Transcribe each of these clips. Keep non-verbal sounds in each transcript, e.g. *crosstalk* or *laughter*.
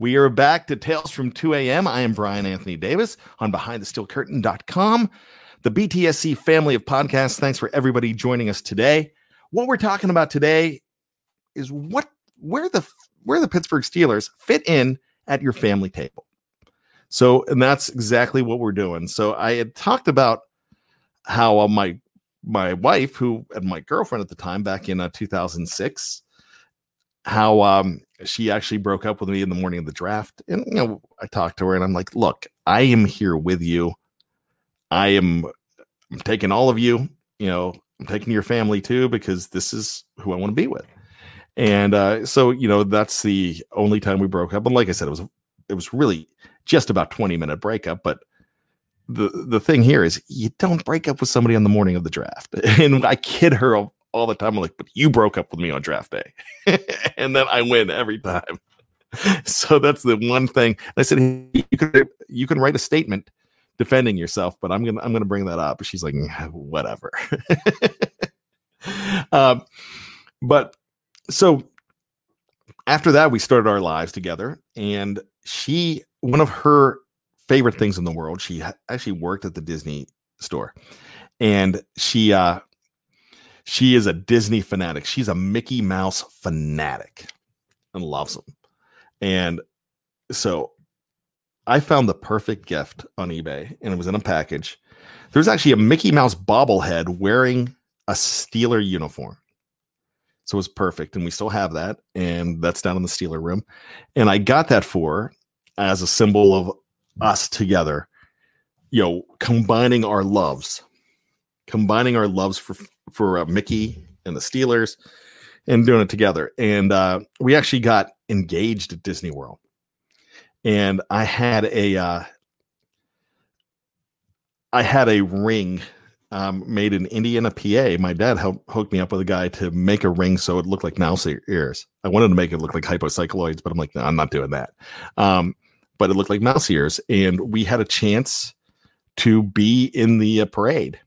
We are back to Tales from 2 a.m. I am Brian Anthony Davis on BehindTheSteelCurtain.com, the BTSC family of podcasts. Thanks for everybody joining us today. What we're talking about today is what where the where the Pittsburgh Steelers fit in at your family table. So, and that's exactly what we're doing. So, I had talked about how uh, my my wife, who and my girlfriend at the time, back in uh, 2006, how um, she actually broke up with me in the morning of the draft. And you know, I talked to her and I'm like, look, I am here with you. I am I'm taking all of you, you know, I'm taking your family too, because this is who I want to be with. And uh, so, you know, that's the only time we broke up. And like I said, it was it was really just about 20 minute breakup, but the the thing here is you don't break up with somebody on the morning of the draft. *laughs* And I kid her all the time. I'm like, but you broke up with me on draft day. *laughs* and then I win every time. *laughs* So that's the one thing. I said, you can you can write a statement defending yourself, but I'm gonna I'm gonna bring that up. She's like, whatever. *laughs* um, but so after that, we started our lives together, and she one of her favorite things in the world. She actually worked at the Disney store, and she uh she is a Disney fanatic. She's a Mickey Mouse fanatic and loves them. And so I found the perfect gift on eBay and it was in a package. There's actually a Mickey Mouse bobblehead wearing a Steeler uniform. So it was perfect. And we still have that. And that's down in the Steeler room. And I got that for as a symbol of us together, you know, combining our loves, combining our loves for for uh, Mickey and the Steelers and doing it together. And uh, we actually got engaged at Disney World. And I had a uh, I had a ring um, made in Indiana, PA. My dad helped hooked me up with a guy to make a ring so it looked like mouse ears. I wanted to make it look like hypocycloids, but I'm like, no, I'm not doing that. Um, but it looked like mouse ears, and we had a chance to be in the uh, parade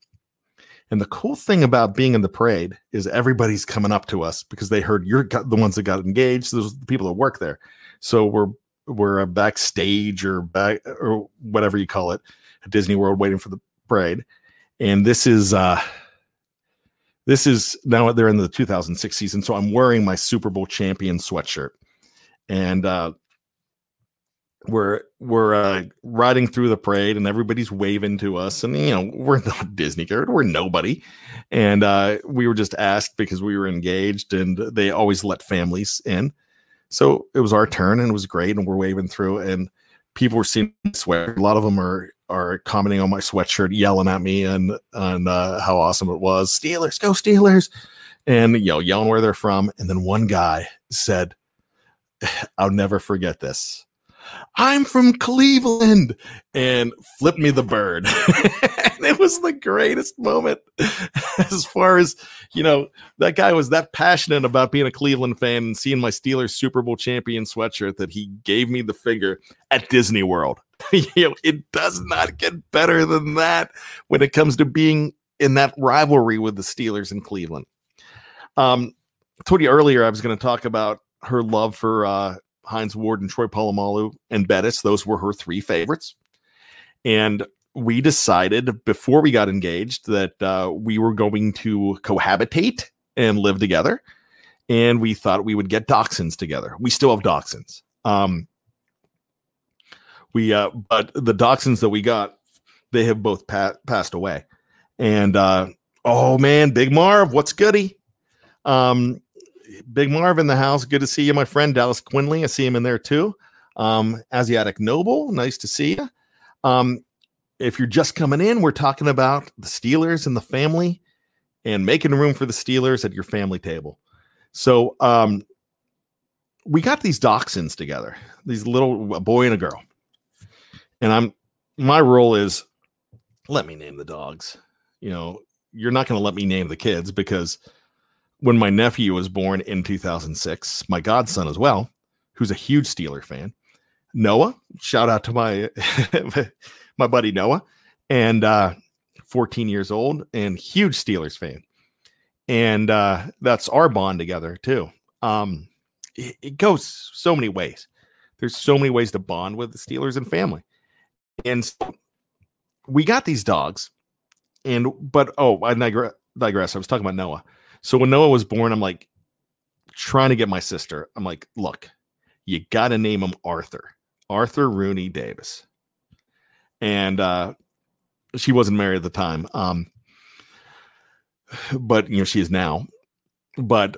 and the cool thing about being in the parade is everybody's coming up to us because they heard you're the ones that got engaged. Those the people that work there. So we're we're backstage or back or whatever you call it at Disney World waiting for the parade. And this is uh this is now they're in the 2006 season. So I'm wearing my Super Bowl champion sweatshirt. And uh we're we're uh, riding through the parade and everybody's waving to us and you know we're not *laughs* disney kid we're nobody. And uh, we were just asked because we were engaged and they always let families in. So it was our turn and it was great and we're waving through and people were seeing me sweat a lot of them are are commenting on my sweatshirt yelling at me and on uh, how awesome it was. Steelers go steelers! And you know yelling where they're from. And then one guy said i'll never forget this I'm from Cleveland and flip me the bird. *laughs* it was the greatest moment *laughs* as far as, you know, that guy was that passionate about being a Cleveland fan and seeing my Steelers Super Bowl champion sweatshirt that he gave me the finger at Disney World. *laughs* you know, it does not get better than that when it comes to being in that rivalry with the Steelers in Cleveland. Um, I told you earlier I was going to talk about her love for uh, Hines Ward and Troy Polamalu and Bettis. Those were her three favorites. And we decided before we got engaged that uh, we were going to cohabitate and live together. And we thought we would get dachshunds together. We still have dachshunds. Um, we, uh, but the dachshunds that we got, they have both pa- passed away. And uh, oh man, Big Marv, what's goody? Um, Big Marv in the house. Good to see you, my friend Dallas Quinley. I see him in there too. Um, Asiatic Noble, nice to see you. Um, if you're just coming in, we're talking about the Steelers and the family and making room for the Steelers at your family table. So um, we got these dachshunds together, these little a boy and a girl. And I'm my role is let me name the dogs. You know, you're not going to let me name the kids because when my nephew was born in 2006, my godson as well, who's a huge Steeler fan, Noah, shout out to my *laughs* my buddy Noah, and uh, 14 years old and huge Steelers fan, and uh, that's our bond together too. Um, it, it goes so many ways. There's so many ways to bond with the Steelers and family, and so we got these dogs, and but oh, I digress. I was talking about Noah so when Noah was born, I'm like trying to get my sister. I'm like, look, you got to name him Arthur, Arthur Rooney Davis. And uh, she wasn't married at the time. Um, but you know, she is now, but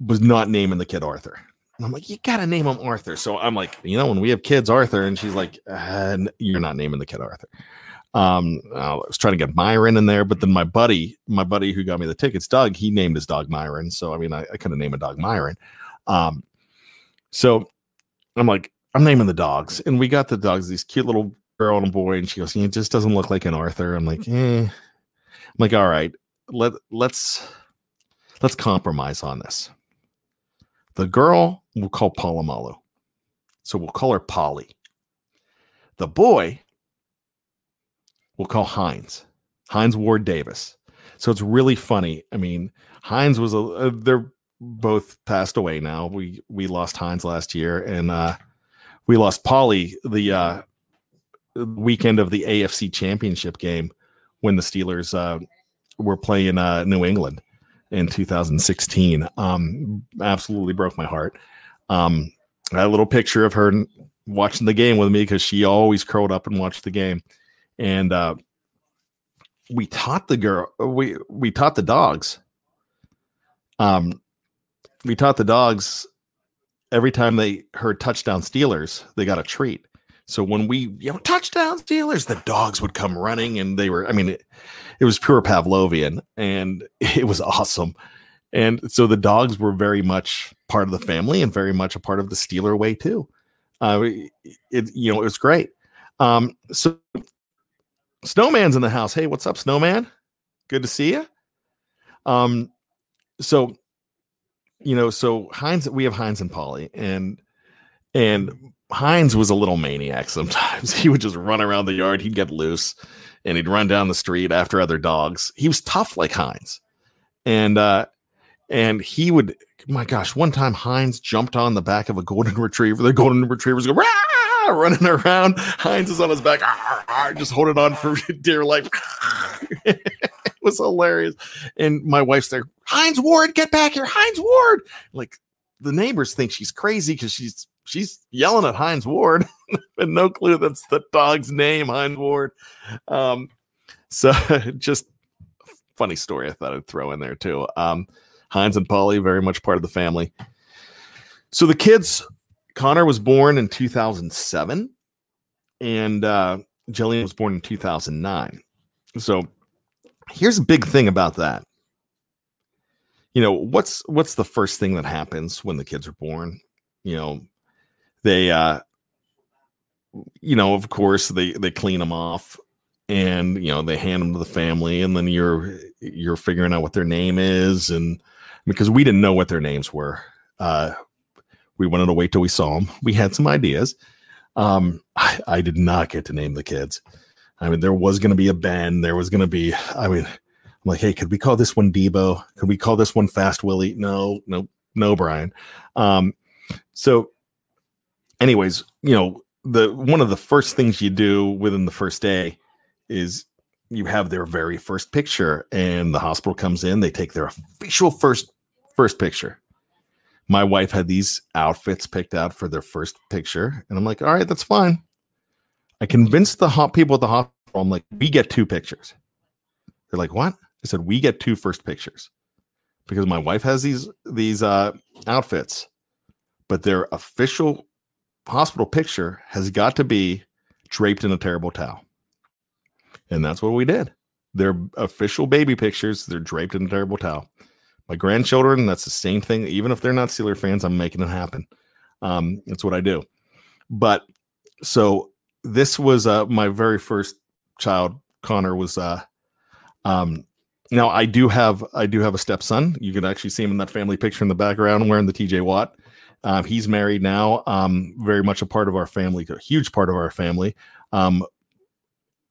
was not naming the kid Arthur. And I'm like, you got to name him Arthur. So I'm like, you know, when we have kids, Arthur, and she's like, uh, you're not naming the kid Arthur. Um, I was trying to get Myron in there, but then my buddy, my buddy who got me the tickets, Doug, he named his dog Myron. So I mean, I, I couldn't name a dog Myron. Um, so I'm like, I'm naming the dogs, and we got the dogs, these cute little girl and a boy, and she goes, "It just doesn't look like an Arthur." I'm like, eh. I'm like, all right, let let's let's compromise on this. The girl we'll call Polamalu, so we'll call her Polly. The boy we'll call Hines, Hines Ward Davis. So it's really funny. I mean, Hines was a uh, they're both passed away now. We we lost Hines last year, and uh, we lost Polly the uh, weekend of the AFC Championship game when the Steelers uh, were playing uh, New England in 2016. Um, absolutely broke my heart. Um, a little picture of her watching the game with me because she always curled up and watched the game and uh, we taught the girl we we taught the dogs. Um we taught the dogs every time they heard touchdown steelers they got a treat. So when we you know touchdown steelers the dogs would come running and they were i mean it, it was pure pavlovian and *laughs* it was awesome. And so the dogs were very much part of the family and very much a part of the steeler way too. Uh it you know it was great. Um so Snowman's in the house. Hey, what's up, Snowman? Good to see you. Um, so you know, so Hines, we have Hines and Polly, and and Hines was a little maniac *laughs* sometimes. He would just run around the yard, he'd get loose, and he'd run down the street after other dogs. He was tough like Hines. And uh and he would my gosh, one time Hines jumped on the back of a golden *laughs* retriever. The golden retrievers go Rah! *laughs* running around. Hines is on his back, just holding on for *laughs* dear life. *laughs* it was hilarious. And my wife's there, Hines Ward, get back here, Hines Ward. Like the neighbors think she's crazy because she's she's yelling at Hines Ward and no clue that's the dog's name, Hines Ward. Um, so just funny story I thought I'd throw in there too. Um, Hines and Polly, very much part of the family. So the kids, Connor was born in 2007 and uh, Jillian was born in 2009. So here's a big thing about that. You know, what's what's the first thing that happens when the kids are born? You know, they uh you know, of course they they clean them off and you know, they hand them to the family and then you're you're figuring out what their name is and because we didn't know what their names were. Uh we wanted to wait till we saw them. We had some ideas. Um I, I did not get to name the kids. I mean, there was going to be a Ben. There was going to be, I mean, I'm like, hey, could we call this one Debo? Could we call this one Fast Willie? No, no, no, Brian. Um, so, anyways, you know, the one of the first things you do within the first day is you have their very first picture, and the hospital comes in. They take their official first first picture. My wife had these outfits picked out for their first picture, and I'm like, all right, that's fine. I convinced the hot people at the hospital. I'm like, we get two pictures. They're like, what? I said, we get two first pictures because my wife has these these uh, outfits, but their official hospital picture has got to be draped in a terrible towel, and that's what we did. Their official baby pictures, they're draped in a terrible towel. My grandchildren, that's the same thing. Even if they're not Steeler fans, I'm making it happen. Um, that's what I do. But so this was uh, my very first child. Connor was. Uh, um, now I do have I do have a stepson. You can actually see him in that family picture in the background wearing the TJ Watt. Um, he's married now. Um, very much a part of our family, a huge part of our family. Um,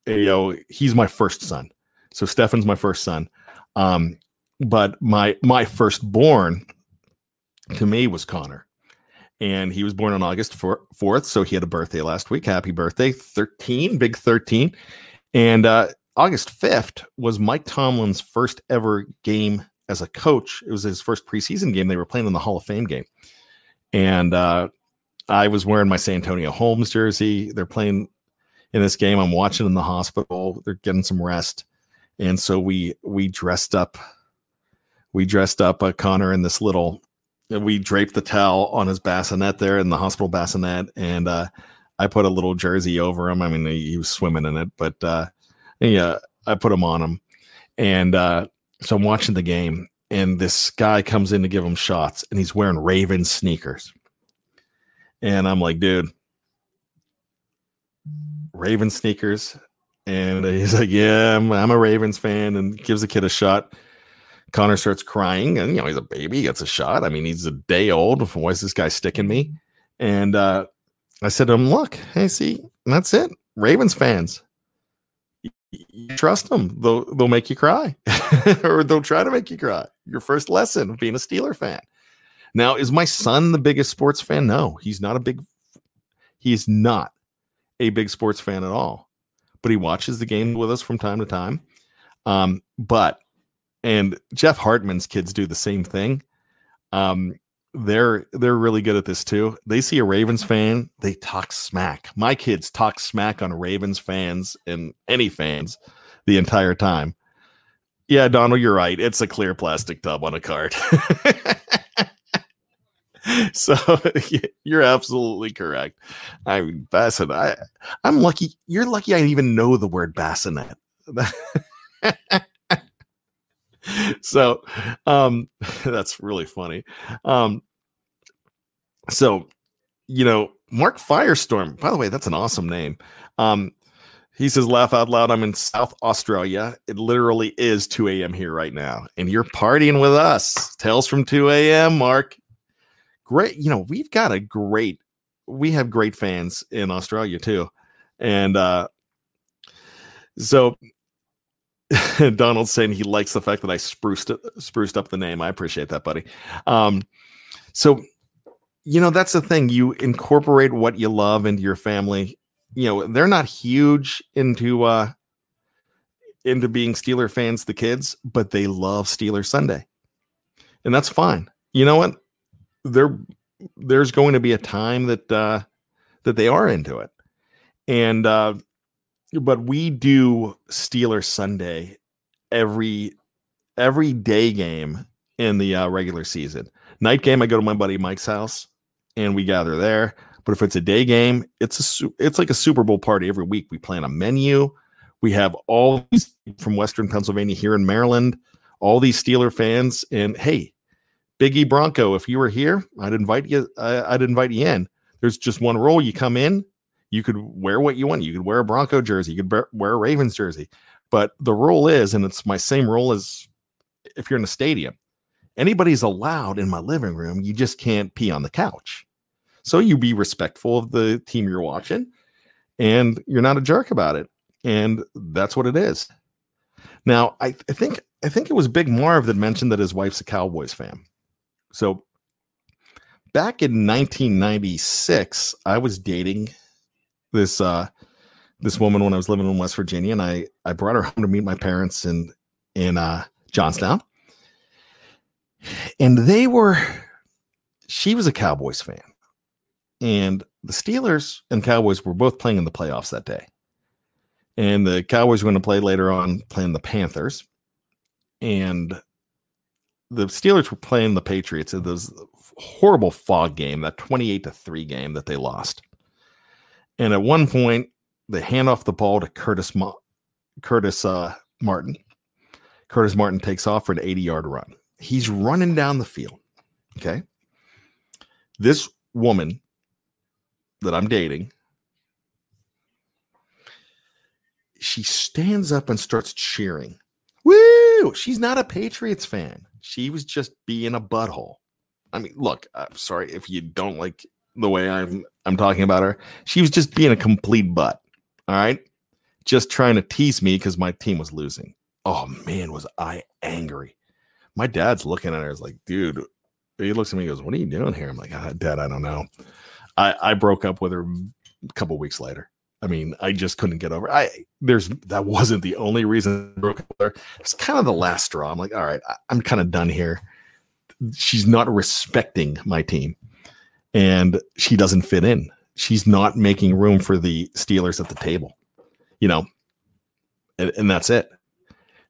you know, he's my first son. So Stefan's my first son. Um, but my my firstborn to me was Connor and he was born on August 4th. So he had a birthday last week. Happy birthday, 13, big 13. And uh, August 5th was Mike Tomlin's first ever game as a coach. It was his first preseason game. They were playing in the Hall of Fame game. And uh, I was wearing my Santonio Holmes jersey. They're playing in this game. I'm watching in the hospital. They're getting some rest. And so we we dressed up. We dressed up uh, Connor in this little we draped the towel on his bassinet there in the hospital bassinet, and uh, I put a little jersey over him. I mean, he, he was swimming in it, but uh, yeah, I put him on him, and uh, so I'm watching the game, and this guy comes in to give him shots, and he's wearing Raven sneakers, and I'm like, dude, Raven sneakers, and he's like, yeah, I'm, I'm a Ravens fan, and gives the kid a shot Connor starts crying, and you know he's a baby, he gets a shot. I mean, he's a day old. Why is this guy sticking me? And uh, I said to him, "Look, hey, see, that's it. Ravens fans, you, trust them; they'll they'll make you cry, *laughs* or they'll try to make you cry. Your first lesson of being a Steeler fan. Now, is my son the biggest sports fan? No, he's not a big. He's not a big sports fan at all, but he watches the game with us from time to time. Um, but and Jeff Hartman's kids do the same thing. Um, they're they're really good at this too. They see a Ravens fan, they talk smack. My kids talk smack on Ravens fans and any fans the entire time. Yeah, Donald, you're right. It's a clear plastic tub on a cart. *laughs* so *laughs* you're absolutely correct. I mean, bassinet. I, I'm lucky. You're lucky. I even know the word bassinet. *laughs* *laughs* so um *laughs* that's really funny. Um so you know mark firestorm by the way that's an awesome name. Um he says laugh out loud i'm in south australia. It literally is 2 a.m here right now and you're partying with us. Tales from 2 a.m mark. Great you know we've got a great we have great fans in australia too and uh so *laughs* Donald's saying he likes the fact that I spruced spruced up the name. I appreciate that, buddy. Um, so you know that's the thing. You incorporate what you love into your family. You know they're not huge into uh into being Steeler fans, the kids, but they love Steeler Sunday, and that's fine. You know what? They're there's going to be a time that uh, that they are into it, and uh, but we do Steeler Sunday every every day game in the uh, regular season. Night game, I go to my buddy Mike's house and we gather there. But if it's a day game, it's a it's like a Super Bowl party every week. We plan a menu. We have all these from Western Pennsylvania here in Maryland, all these Steeler fans, and hey, Biggie Bronco, if you were here, I'd invite you. I, I'd invite you in. There's just one rule: you come in, you could wear what you want. You could wear a Bronco jersey, you could wear a Ravens jersey, but the rule is, and it's my same rule as if you're in a stadium. Anybody's allowed in my living room. You just can't pee on the couch. So you be respectful of the team you're watching and you're not a jerk about it. And that's what it is. Now, I, I think I think it was Big Marv that mentioned that his wife's a Cowboys fan. So back in 1996, I was dating this uh this woman when I was living in West Virginia, and I I brought her home to meet my parents in in uh Johnstown. And they were she was a Cowboys fan. And the Steelers and Cowboys were both playing in the playoffs that day. And the Cowboys were going to play later on playing the Panthers. And the Steelers were playing the Patriots in this horrible fog game, that 28 to 3 game that they lost. And at one point, they hand off the ball to Curtis Ma- Curtis uh, Martin. Curtis Martin takes off for an 80 yard run. He's running down the field. Okay. This woman that I'm dating, she stands up and starts cheering. Woo! She's not a Patriots fan. She was just being a butthole. I mean, look, I'm sorry if you don't like the way I'm I'm talking about her. She was just being a complete butt. All right. Just trying to tease me because my team was losing. Oh man, was I angry. My dad's looking at her as like, dude, he looks at me and goes, What are you doing here? I'm like, ah, Dad, I don't know. I, I broke up with her a couple weeks later. I mean, I just couldn't get over. It. I there's that wasn't the only reason I broke up with her. It's kind of the last straw. I'm like, all right, I, I'm kind of done here. She's not respecting my team, and she doesn't fit in. She's not making room for the Steelers at the table, you know, and, and that's it.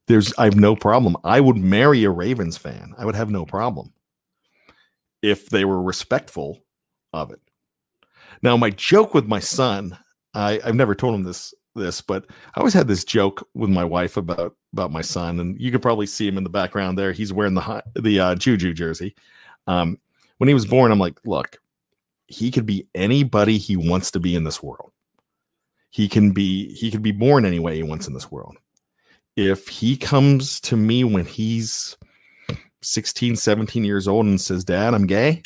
There's I have no problem. I would marry a Ravens fan. I would have no problem if they were respectful of it. Now, my joke with my son, I, I've never told him this this, but I always had this joke with my wife about about my son, and you could probably see him in the background there. He's wearing the the uh, Juju jersey. Um, when he was born, I'm like, look, he could be anybody he wants to be in this world. He can be he could be born any way he wants in this world. If he comes to me when he's 16, 17 years old and says, Dad, I'm gay,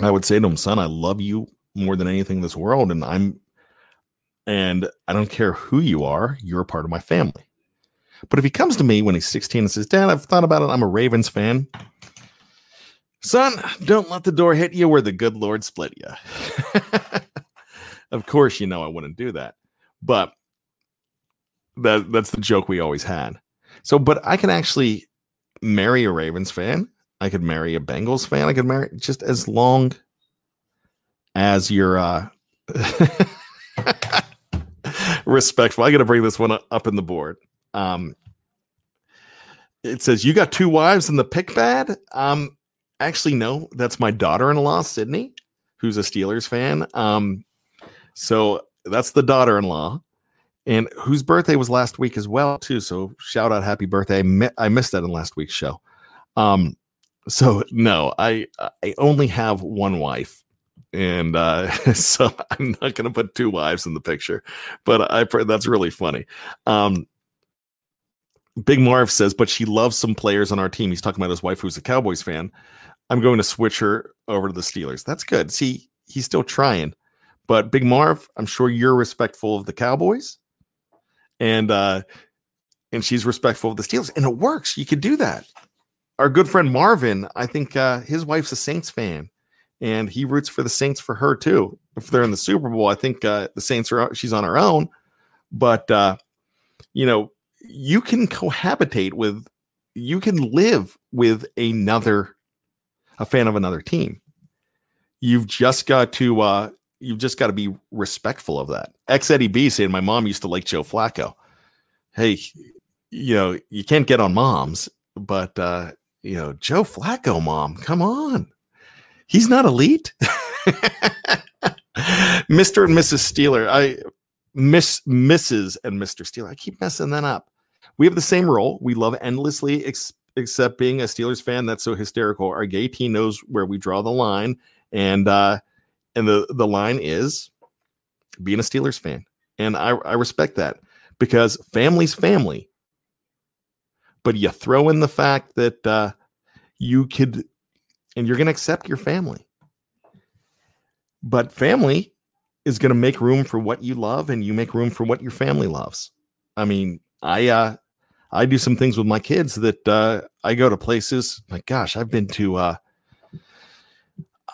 I would say to him, son, I love you more than anything in this world. And I'm, and I don't care who you are, you're a part of my family. But if he comes to me when he's 16 and says, Dad, I've thought about it, I'm a Ravens fan. Son, don't let the door hit you where the good Lord split you. *laughs* of course, you know I wouldn't do that. But that that's the joke we always had. So, but I can actually marry a Ravens fan. I could marry a Bengals fan. I could marry just as long as you're uh *laughs* respectful. I got to bring this one up in the board. Um, it says you got two wives in the pick bad. Um, actually, no, that's my daughter-in-law, Sydney, who's a Steelers fan. Um, so that's the daughter-in-law, and whose birthday was last week as well, too. So shout out, happy birthday! I missed that in last week's show. Um, so no, I I only have one wife, and uh, *laughs* so I'm not going to put two wives in the picture. But I that's really funny. Um, Big Marv says, but she loves some players on our team. He's talking about his wife, who's a Cowboys fan. I'm going to switch her over to the Steelers. That's good. See, he's still trying. But Big Marv, I'm sure you're respectful of the Cowboys, and uh, and she's respectful of the Steelers, and it works. You could do that our good friend Marvin, I think uh, his wife's a Saints fan, and he roots for the Saints for her too. If they're in the Super Bowl, I think uh, the Saints are she's on her own, but uh, you know you can cohabitate with, you can live with another, a fan of another team. you've just got to uh you've just got to be respectful of that. Ex Eddie B saying my mom used to like Joe Flacco. Hey, you know, you can't get on moms, but uh, you know, Joe Flacco mom, come on. He's not elite. *laughs* Mr. and Mrs. Steeler. I miss Mrs. and Mr. Steeler. I keep messing that up. We have the same role. We love endlessly except being a Steelers fan that's so hysterical. Our gay team knows where we draw the line, and uh, and the the line is being a Steelers fan, and I I respect that because family's family. But you throw in the fact that uh, you could, and you're going to accept your family. But family is going to make room for what you love, and you make room for what your family loves. I mean, I uh, I do some things with my kids that uh, I go to places. My gosh, I've been to. Uh,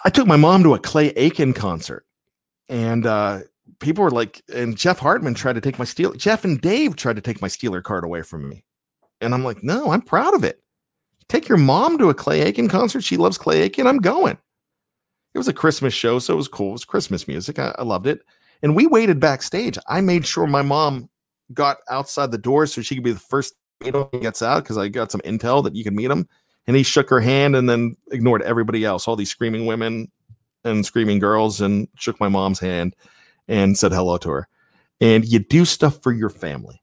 I took my mom to a Clay Aiken concert, and uh, people were like, and Jeff Hartman tried to take my Steeler. Jeff and Dave tried to take my Steeler card away from me, and I'm like, no, I'm proud of it. Take your mom to a Clay Aiken concert. She loves Clay Aiken. I'm going. It was a Christmas show, so it was cool. It was Christmas music. I, I loved it. And we waited backstage. I made sure my mom got outside the door so she could be the first meet him he gets out because I got some intel that you can meet him. And he shook her hand and then ignored everybody else, all these screaming women and screaming girls, and shook my mom's hand and said hello to her. And you do stuff for your family.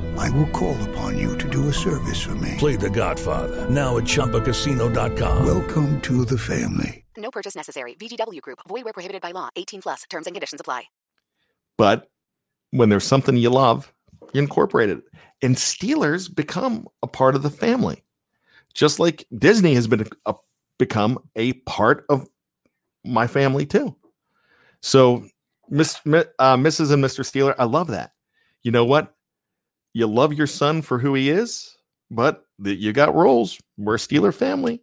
I will call upon you to do a service for me. Play The Godfather now at ChumbaCasino.com. Welcome to the family. No purchase necessary. VGW Group. Void where prohibited by law. 18 plus. Terms and conditions apply. But when there's something you love, you incorporate it. And Steelers become a part of the family. Just like Disney has been a, become a part of my family too. So, Miss, uh, Mrs. and Mr. Steeler, I love that. You know what? You love your son for who he is, but you got rules. We're a Steeler family.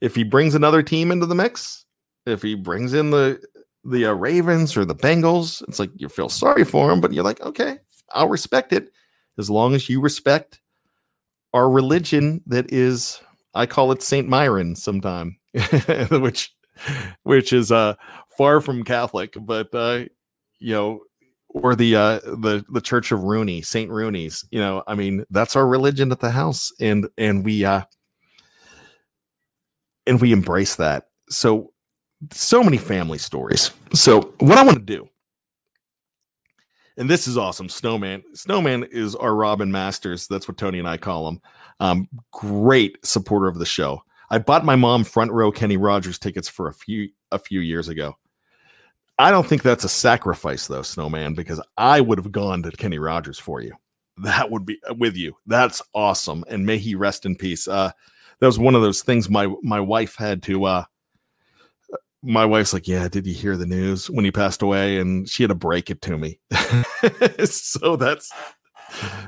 If he brings another team into the mix, if he brings in the the uh, Ravens or the Bengals, it's like you feel sorry for him, but you're like, okay, I'll respect it as long as you respect our religion that is I call it Saint Myron sometime, *laughs* which which is uh far from Catholic, but uh you know, or the uh the the Church of Rooney, Saint Rooney's, you know, I mean, that's our religion at the house and and we uh and we embrace that. So so many family stories. So what I want to do and this is awesome. Snowman. Snowman is our Robin Masters. That's what Tony and I call him. Um, great supporter of the show. I bought my mom front row Kenny Rogers tickets for a few a few years ago. I don't think that's a sacrifice though, Snowman, because I would have gone to Kenny Rogers for you. That would be with you. That's awesome. And may he rest in peace. Uh that was one of those things my my wife had to uh my wife's like, "Yeah, did you hear the news when he passed away?" And she had to break it to me. *laughs* so that's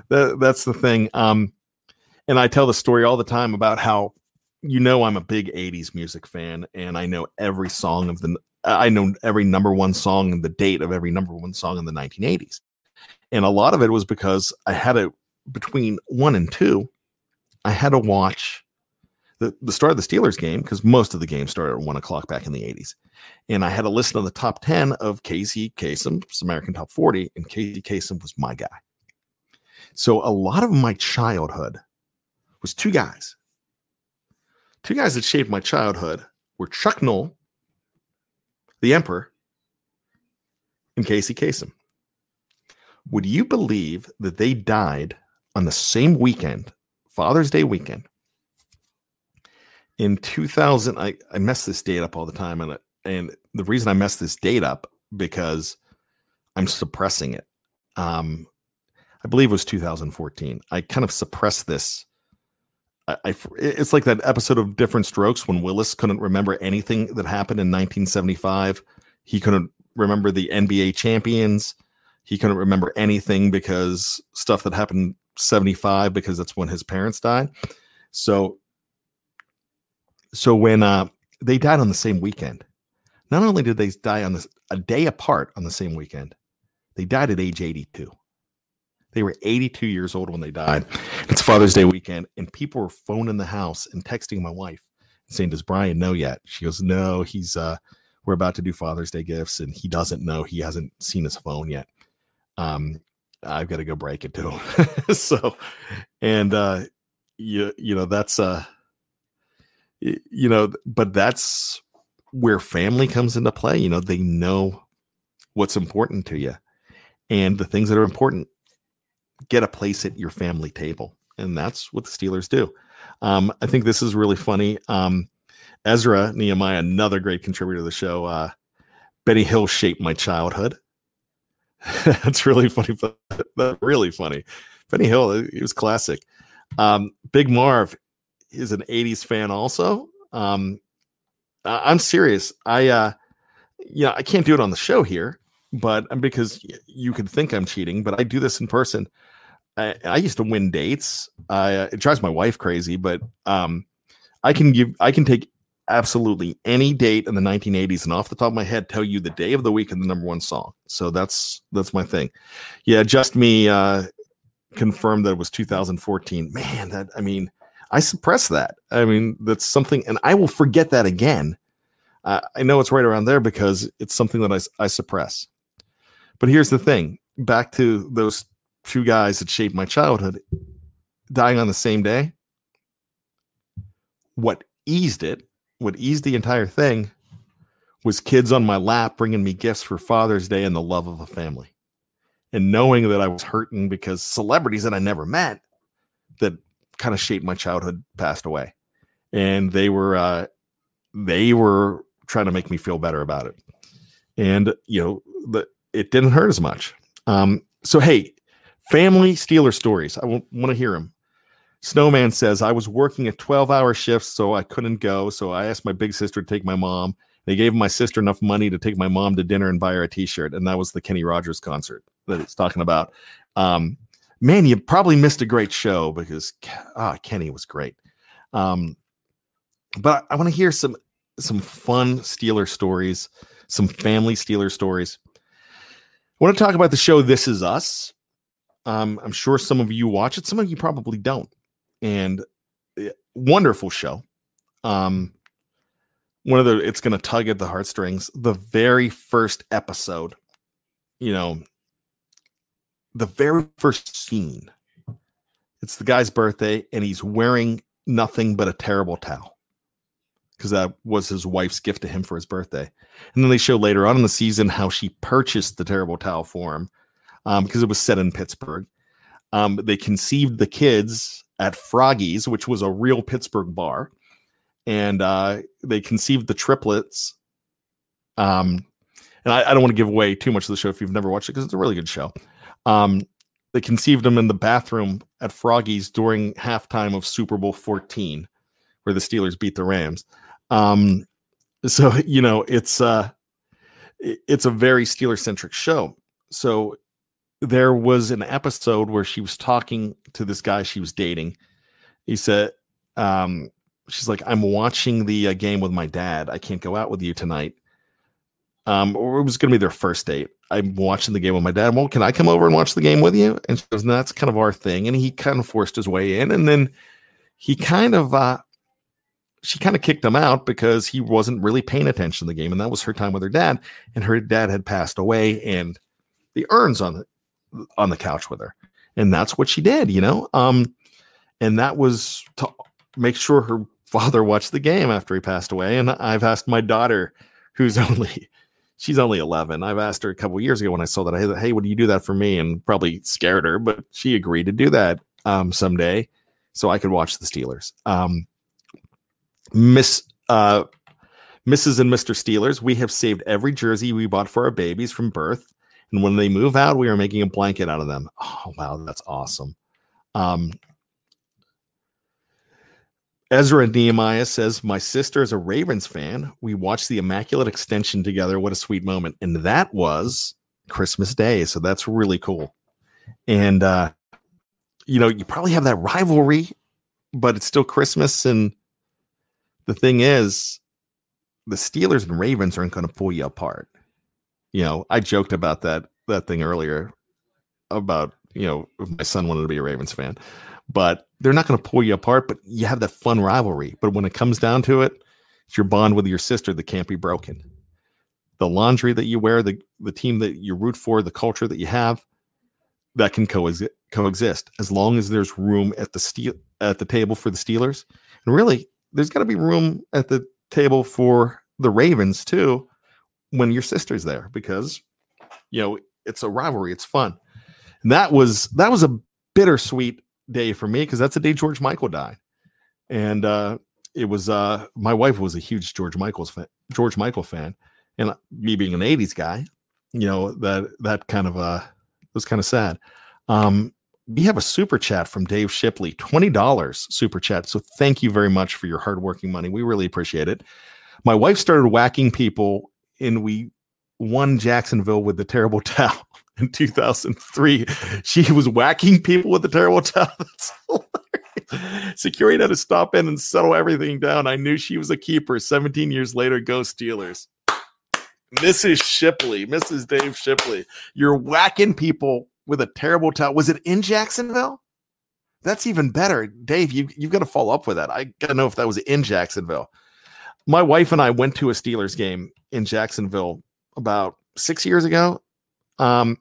that, that's the thing. Um, and I tell the story all the time about how you know I'm a big '80s music fan, and I know every song of the I know every number one song and the date of every number one song in the 1980s. And a lot of it was because I had a between one and two, I had to watch the, the start of the Steelers game because most of the game started at one o'clock back in the 80s. And I had to listen to the top 10 of Casey Kasem's American Top 40, and Casey Kasem was my guy. So a lot of my childhood was two guys. Two guys that shaped my childhood were Chuck Noll, the Emperor, and Casey Kasem. Would you believe that they died on the same weekend, Father's Day weekend? In 2000, I, I mess this date up all the time. And, and the reason I mess this date up because I'm suppressing it. Um, I believe it was 2014. I kind of suppressed this. I, I, it's like that episode of Diff'rent Strokes when Willis couldn't remember anything that happened in 1975. He couldn't remember the NBA champions. He couldn't remember anything because stuff that happened 75 because that's when his parents died. So so when uh they died on the same weekend, not only did they die on this a day apart on the same weekend, they died at age 82. They were 82 years old when they died. It's Father's Day weekend, and people were phoning the house and texting my wife saying, Does Brian know yet? She goes, No, he's uh we're about to do Father's Day gifts, and he doesn't know. He hasn't seen his phone yet. Um, I've got to go break it to him. *laughs* so, and uh, you you know that's uh, you know, but that's where family comes into play. You know, they know what's important to you, and the things that are important get a place at your family table, and that's what the Steelers do. Um, I think this is really funny. Um, Ezra Nehemiah, another great contributor to the show. Uh, Benny Hill shaped my childhood. *laughs* That's really funny, but *laughs* really funny. Benny Hill, he was classic. Um, Big Marv is an 80s fan also. Um, I'm serious. I, uh, you know, I can't do it on the show here, but um, because you could think I'm cheating, but I do this in person. I, I used to win dates. Uh, it drives my wife crazy, but um, I can give, I can take absolutely any date in the 1980s and off the top of my head tell you the day of the week and the number one song. So that's that's my thing. Yeah just me uh confirmed that it was 2014 man that i mean i suppress that. I mean that's something and i will forget that again. I know it's right around there because it's something that I, I suppress. But here's the thing back to those two guys that shaped my childhood dying on the same day what eased it what eased the entire thing was kids on my lap bringing me gifts for Father's Day and the love of a family. And knowing that I was hurting because celebrities that I never met that kind of shaped my childhood passed away. And they were uh they were trying to make me feel better about it. And you know, the it didn't hurt as much. Um so hey, family Steeler stories. I want to hear them. Snowman says, I was working a 12 hour shift, so I couldn't go. So I asked my big sister to take my mom. They gave my sister enough money to take my mom to dinner and buy her a t shirt. And that was the Kenny Rogers concert that it's talking about. Um, man, you probably missed a great show because ah, Kenny was great. Um, but I, I want to hear some some fun Steeler stories, some family Steeler stories. I want to talk about the show This Is Us. Um, I'm sure some of you watch it, some of you probably don't and eh, wonderful show. Um, one of the it's going to tug at the heartstrings. The very first episode, you know, the very first scene. It's the guy's birthday, and he's wearing nothing but a terrible towel because that was his wife's gift to him for his birthday. And then they show later on in the season how she purchased the terrible towel for him because um, it was set in Pittsburgh. Um, they conceived the kids at Froggy's, which was a real Pittsburgh bar, and uh, they conceived the triplets. Um, and I, I don't want to give away too much of the show if you've never watched it because it's a really good show. Um, they conceived them in the bathroom at Froggy's during halftime of Super Bowl 14, where the Steelers beat the Rams. Um, so *laughs* you know it's uh, it's a very Steeler centric show. So there was an episode where she was talking to this guy she was dating. He said, um, she's like, I'm watching the uh, game with my dad. I can't go out with you tonight. Um, or it was going to be their first date. I'm watching the game with my dad. Well, can I come over and watch the game with you? And she goes, that's kind of our thing. And he kind of forced his way in. And then he kind of, uh, she kind of kicked him out because he wasn't really paying attention to the game. And that was her time with her dad. And her dad had passed away. And the urns on on the couch with her. And that's what she did, you know? Um, and that was to make sure her father watched the game after he passed away. And I've asked my daughter, who's *laughs* only, she's only 11. I've asked her a couple years ago when I saw that. I said, "Hey, would you do that for me?" And probably scared her, but she agreed to do that um, someday, so I could watch the Steelers. Um, Miss uh, Mrs. and Mr. Steelers, we have saved every jersey we bought for our babies from birth, and when they move out, we are making a blanket out of them. Oh wow, that's awesome. Um, Ezra Nehemiah says, My sister is a Ravens fan. We watched the Immaculate Extension together. What a sweet moment. And that was Christmas Day. So that's really cool. And, uh, you know, you probably have that rivalry, but it's still Christmas. And the thing is, the Steelers and Ravens aren't going to pull you apart. You know, I joked about that that thing earlier about you know if my son wanted to be a Ravens fan, but they're not going to pull you apart. But you have that fun rivalry. But when it comes down to it, it's your bond with your sister that can't be broken. The laundry that you wear, the the team that you root for, the culture that you have, that can coexist coexist as long as there's room at the steel at the table for the Steelers. And really, there's got to be room at the table for the Ravens too when your sister's there because you know it's a rivalry, it's fun. And that was that was a bittersweet day for me because that's the day George Michael died. And uh it was uh my wife was a huge George Michael's fan, George Michael fan. And me being an 80s guy, you know, that that kind of uh was kind of sad. Um we have a super chat from Dave Shipley, $20 super chat. So thank you very much for your hardworking money. We really appreciate it. My wife started whacking people and we won Jacksonville with the terrible *laughs* towel in 2003. She was whacking people with the terrible towel. *laughs* Security had to stop in and settle everything down. I knew she was a keeper. 17 years later, go Steelers. Mrs. Shipley, Mrs. Dave Shipley, you're whacking people with a terrible towel. Was it in Jacksonville? That's even better. Dave, you, you've got to follow up with that. I got to know if that was in Jacksonville. My wife and I went to a Steelers game in Jacksonville about six years ago. Um,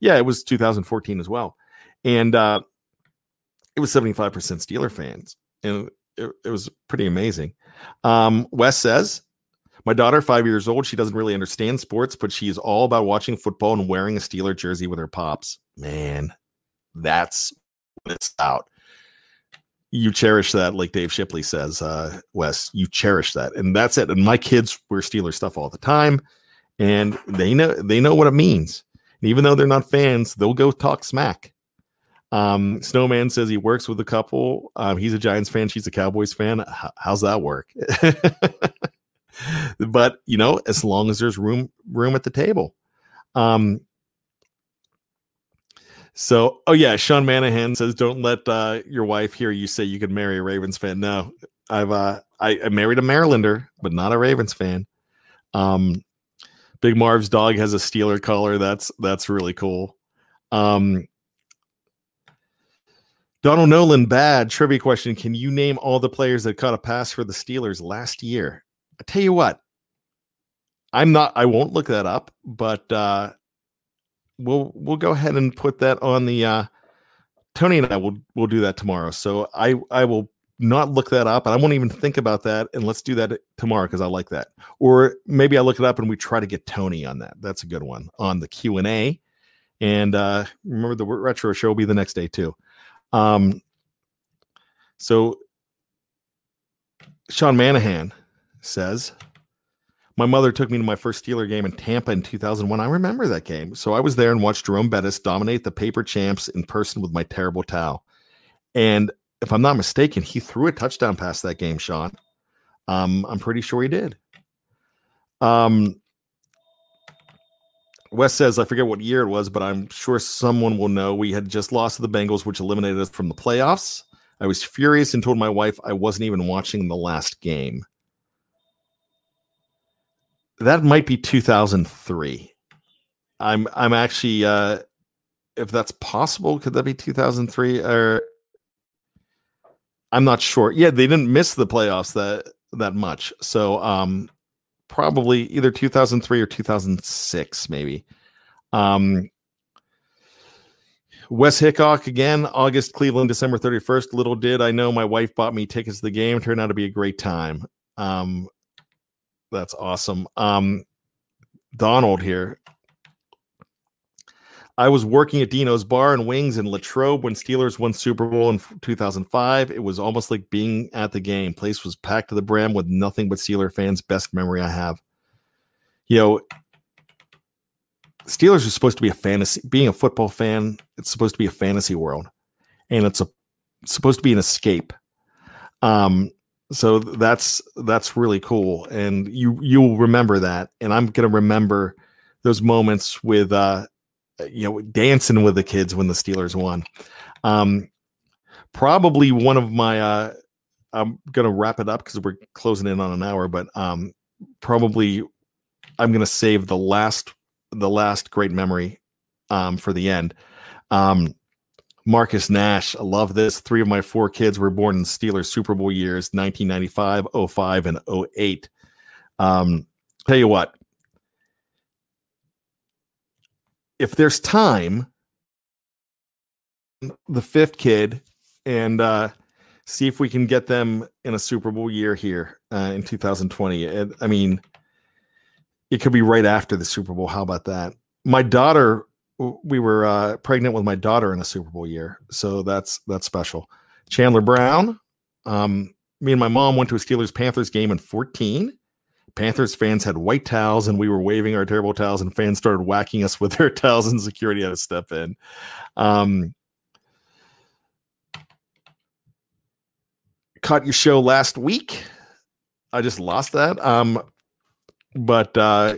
yeah, it was 2014 as well. And uh, it was 75% Steeler fans. And it, it was pretty amazing. Um, Wes says, my daughter, five years old, she doesn't really understand sports, but she is all about watching football and wearing a Steeler jersey with her pops. Man, that's when it's out. You cherish that, like Dave Shipley says, uh, Wes. You cherish that, and that's it. And my kids wear Steeler stuff all the time, and they know they know what it means. And even though they're not fans, they'll go talk smack. Um, Snowman says he works with a couple. Um, he's a Giants fan. She's a Cowboys fan. H- how's that work? *laughs* but you know, as long as there's room room at the table. Um, so, oh yeah, Sean Manahan says, "Don't let uh, your wife hear you say you could marry a Ravens fan." No, I've uh, I, I married a Marylander, but not a Ravens fan. Um, Big Marv's dog has a Steeler collar. That's that's really cool. Um, Donald Nolan, bad trivia question. Can you name all the players that caught a pass for the Steelers last year? I tell you what, I'm not. I won't look that up, but uh, we'll we'll go ahead and put that on the. Uh, Tony and I will will do that tomorrow. So I I will not look that up and I won't even think about that. And let's do that tomorrow because I like that. Or maybe I look it up and we try to get Tony on that. That's a good one on the Q and A. And uh, remember the retro show will be the next day too. Um, so Sean Manahan says, My mother took me to my first Steeler game in Tampa in 2001. I remember that game. So I was there and watched Jerome Bettis dominate the paper champs in person with my terrible towel. And if I'm not mistaken, he threw a touchdown pass that game, Sean. Um, I'm pretty sure he did. Um, Wes says, I forget what year it was, but I'm sure someone will know. We had just lost to the Bengals, which eliminated us from the playoffs. I was furious and told my wife I wasn't even watching the last game. That might be 2003. I'm I'm actually uh if that's possible, could that be 2003 or I'm not sure. Yeah, they didn't miss the playoffs that that much. So um probably either 2003 or 2006 maybe. Um Wes Hickok again, August, Cleveland, December 31st. Little did I know my wife bought me tickets to the game. Turned out to be a great time. Um that's awesome. Um Donald here. I was working at Dino's Bar and Wings in Latrobe when Steelers won Super Bowl in 2005. It was almost like being at the game. Place was packed to the brim with nothing but Steeler fans. Best memory I have. You know, Steelers are supposed to be a fantasy. Being a football fan, it's supposed to be a fantasy world, and it's a supposed to be an escape. Um, so that's that's really cool, and you you'll remember that, and I'm gonna remember those moments with uh you know, dancing with the kids when the Steelers won. Um, probably one of my, uh, I'm gonna wrap it up because we're closing in on an hour, but um, probably I'm gonna save the last, the last great memory um, for the end. Um, Marcus Nash, I love this. Three of my four kids were born in Steelers Super Bowl years 1995, 05, and 08. Um, tell you what, if there's time, the fifth kid, and uh, see if we can get them in a Super Bowl year here uh, in 2020. And, I mean, it could be right after the Super Bowl. How about that? My daughter, we were uh, pregnant with my daughter in a Super Bowl year, so that's that's special. Chandler Brown, um, me and my mom went to a Steelers Panthers game in 14. Panthers fans had white towels and we were waving our terrible towels, and fans started whacking us *laughs* with their towels, and security had to step in. Um, caught your show last week. I just lost that. Um, but uh,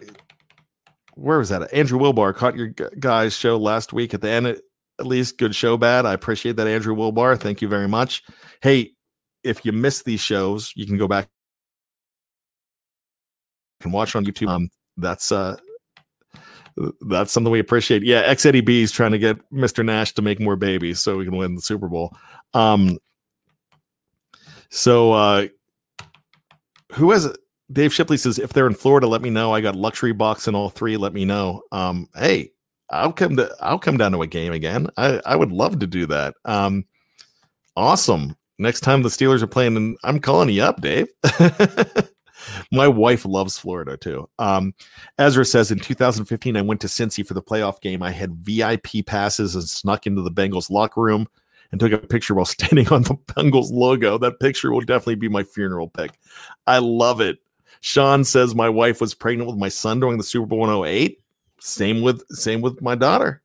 where was that? Andrew Wilbar caught your guys' show last week at the end. At least good show, bad. I appreciate that, Andrew Wilbar. Thank you very much. Hey, if you miss these shows, you can go back can watch on YouTube. Um, that's uh, that's something we appreciate. Yeah, X Eddie B is trying to get Mr. Nash to make more babies so we can win the Super Bowl. Um, so uh, who has it? Dave Shipley says, if they're in Florida, let me know. I got luxury box in all three. Let me know. Um, hey, I'll come to I'll come down to a game again. I, I would love to do that. Um, awesome. Next time the Steelers are playing, and I'm calling you up, Dave. *laughs* My wife loves Florida too. Um, Ezra says in 2015, I went to Cincy for the playoff game. I had VIP passes and snuck into the Bengals locker room and took a picture while *laughs* standing on the Bengals logo. That picture will definitely be my funeral pic. I love it. Sean says my wife was pregnant with my son during the Super Bowl in 08. Same with same with my daughter.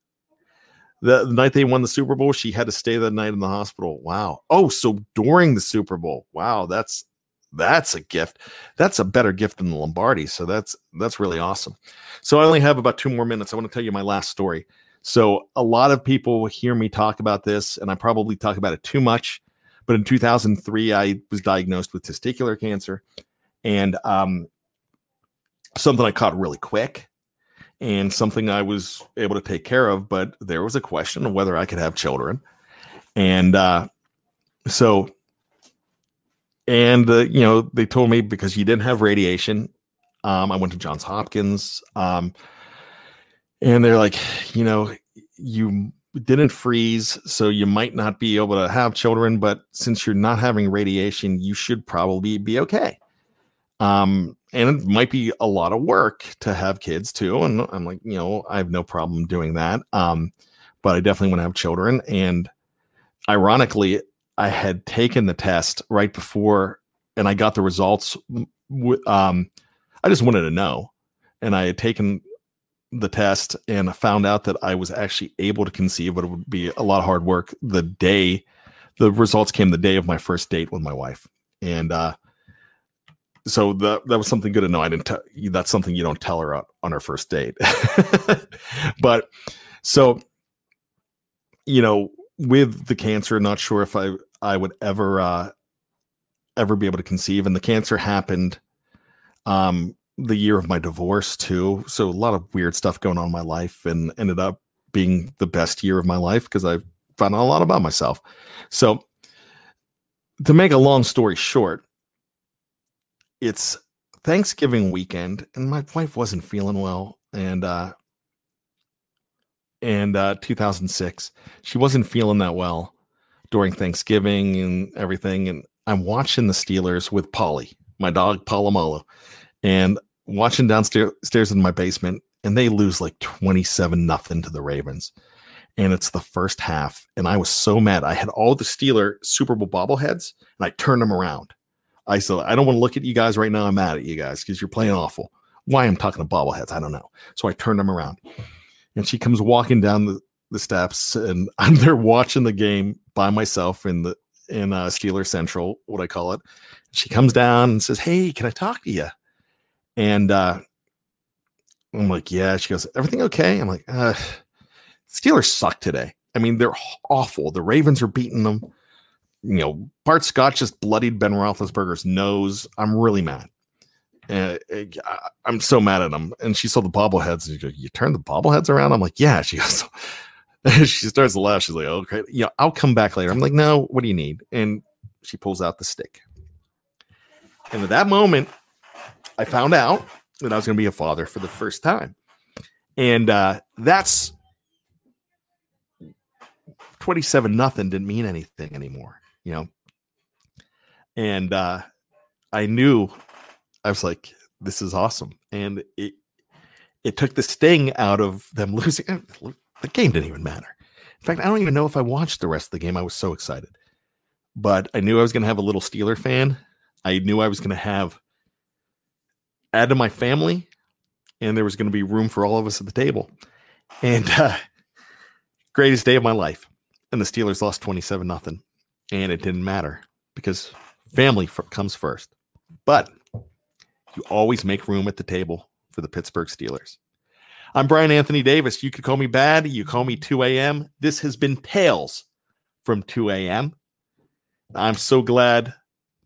The, the night they won the Super Bowl, she had to stay that night in the hospital. Wow. Oh, so during the Super Bowl. Wow, that's that's a gift. That's a better gift than the Lombardi. So that's that's really awesome. So I only have about two more minutes. I want to tell you my last story. So a lot of people hear me talk about this, and I probably talk about it too much. But in 2003, I was diagnosed with testicular cancer, and um, something I caught really quick, and something I was able to take care of. But there was a question of whether I could have children, and uh, so and uh, you know they told me because you didn't have radiation um, i went to johns hopkins um, and they're like you know you didn't freeze so you might not be able to have children but since you're not having radiation you should probably be okay um, and it might be a lot of work to have kids too and i'm like you know i have no problem doing that um, but i definitely want to have children and ironically I had taken the test right before and I got the results. Um, I just wanted to know. And I had taken the test and found out that I was actually able to conceive, but it would be a lot of hard work the day the results came the day of my first date with my wife. And uh, so that that was something good to know. I didn't tell that's something you don't tell her on, on her first date. *laughs* but so you know, with the cancer, not sure if I I would ever uh, ever be able to conceive. And the cancer happened um, the year of my divorce too. So a lot of weird stuff going on in my life, and ended up being the best year of my life because I found out a lot about myself. So to make a long story short, it's Thanksgiving weekend, and my wife wasn't feeling well, and uh, and uh, 2006, she wasn't feeling that well during Thanksgiving and everything. And I'm watching the Steelers with Polly, my dog Palomolo. And watching downstairs in my basement, and they lose like 27 nothing to the Ravens. And it's the first half. And I was so mad. I had all the Steeler Super Bowl bobbleheads and I turned them around. I said, I don't want to look at you guys right now. I'm mad at you guys because you're playing awful. Why I'm talking to bobbleheads, I don't know. So I turned them around. And she comes walking down the, the steps and *laughs* I'm there watching the game by myself in the in uh Steeler Central, what I call it. She comes down and says, Hey, can I talk to you? And uh I'm like, Yeah. She goes, Everything okay? I'm like, uh Steelers suck today. I mean, they're awful. The Ravens are beating them. You know, Bart Scott just bloodied Ben Roethlisberger's nose. I'm really mad. Uh, I'm so mad at him. And she saw the bobbleheads. And goes, "You turn the bobbleheads around?" I'm like, "Yeah." *laughs* She goes. *laughs* she starts to laugh. She's like, "Okay, yeah, I'll come back later." I'm like, "No, what do you need?" And she pulls out the stick. And at that moment, I found out that I was going to be a father for the first time. And uh, that's 27 nothing didn't mean anything anymore, you know. And uh I knew I was like, this is awesome. And it it took the sting out of them *laughs* losing. The game didn't even matter. In fact, I don't even know if I watched the rest of the game. I was so excited. But I knew I was going to have a little Steeler fan. I knew I was going to have add to my family, and there was going to be room for all of us at the table. And *laughs* uh, greatest day of my life. And the Steelers lost 27 nothing. And it didn't matter because family f- comes first. But you always make room at the table for the Pittsburgh Steelers. I'm Brian Anthony Davis. You could call me bad. You call me 2 a.m. This has been Tales from 2 a.m. I'm so glad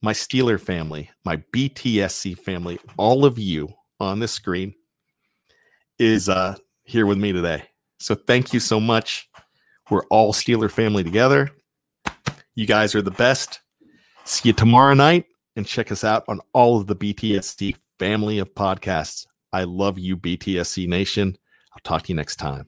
my Steeler family, my BTSC family, all of you on the screen is uh, here with me today. So thank you so much. We're all Steeler family together. You guys are the best. See you tomorrow night and check us out on all of the BTSC family of podcasts. I love you, BTSC Nation. I'll talk to you next time.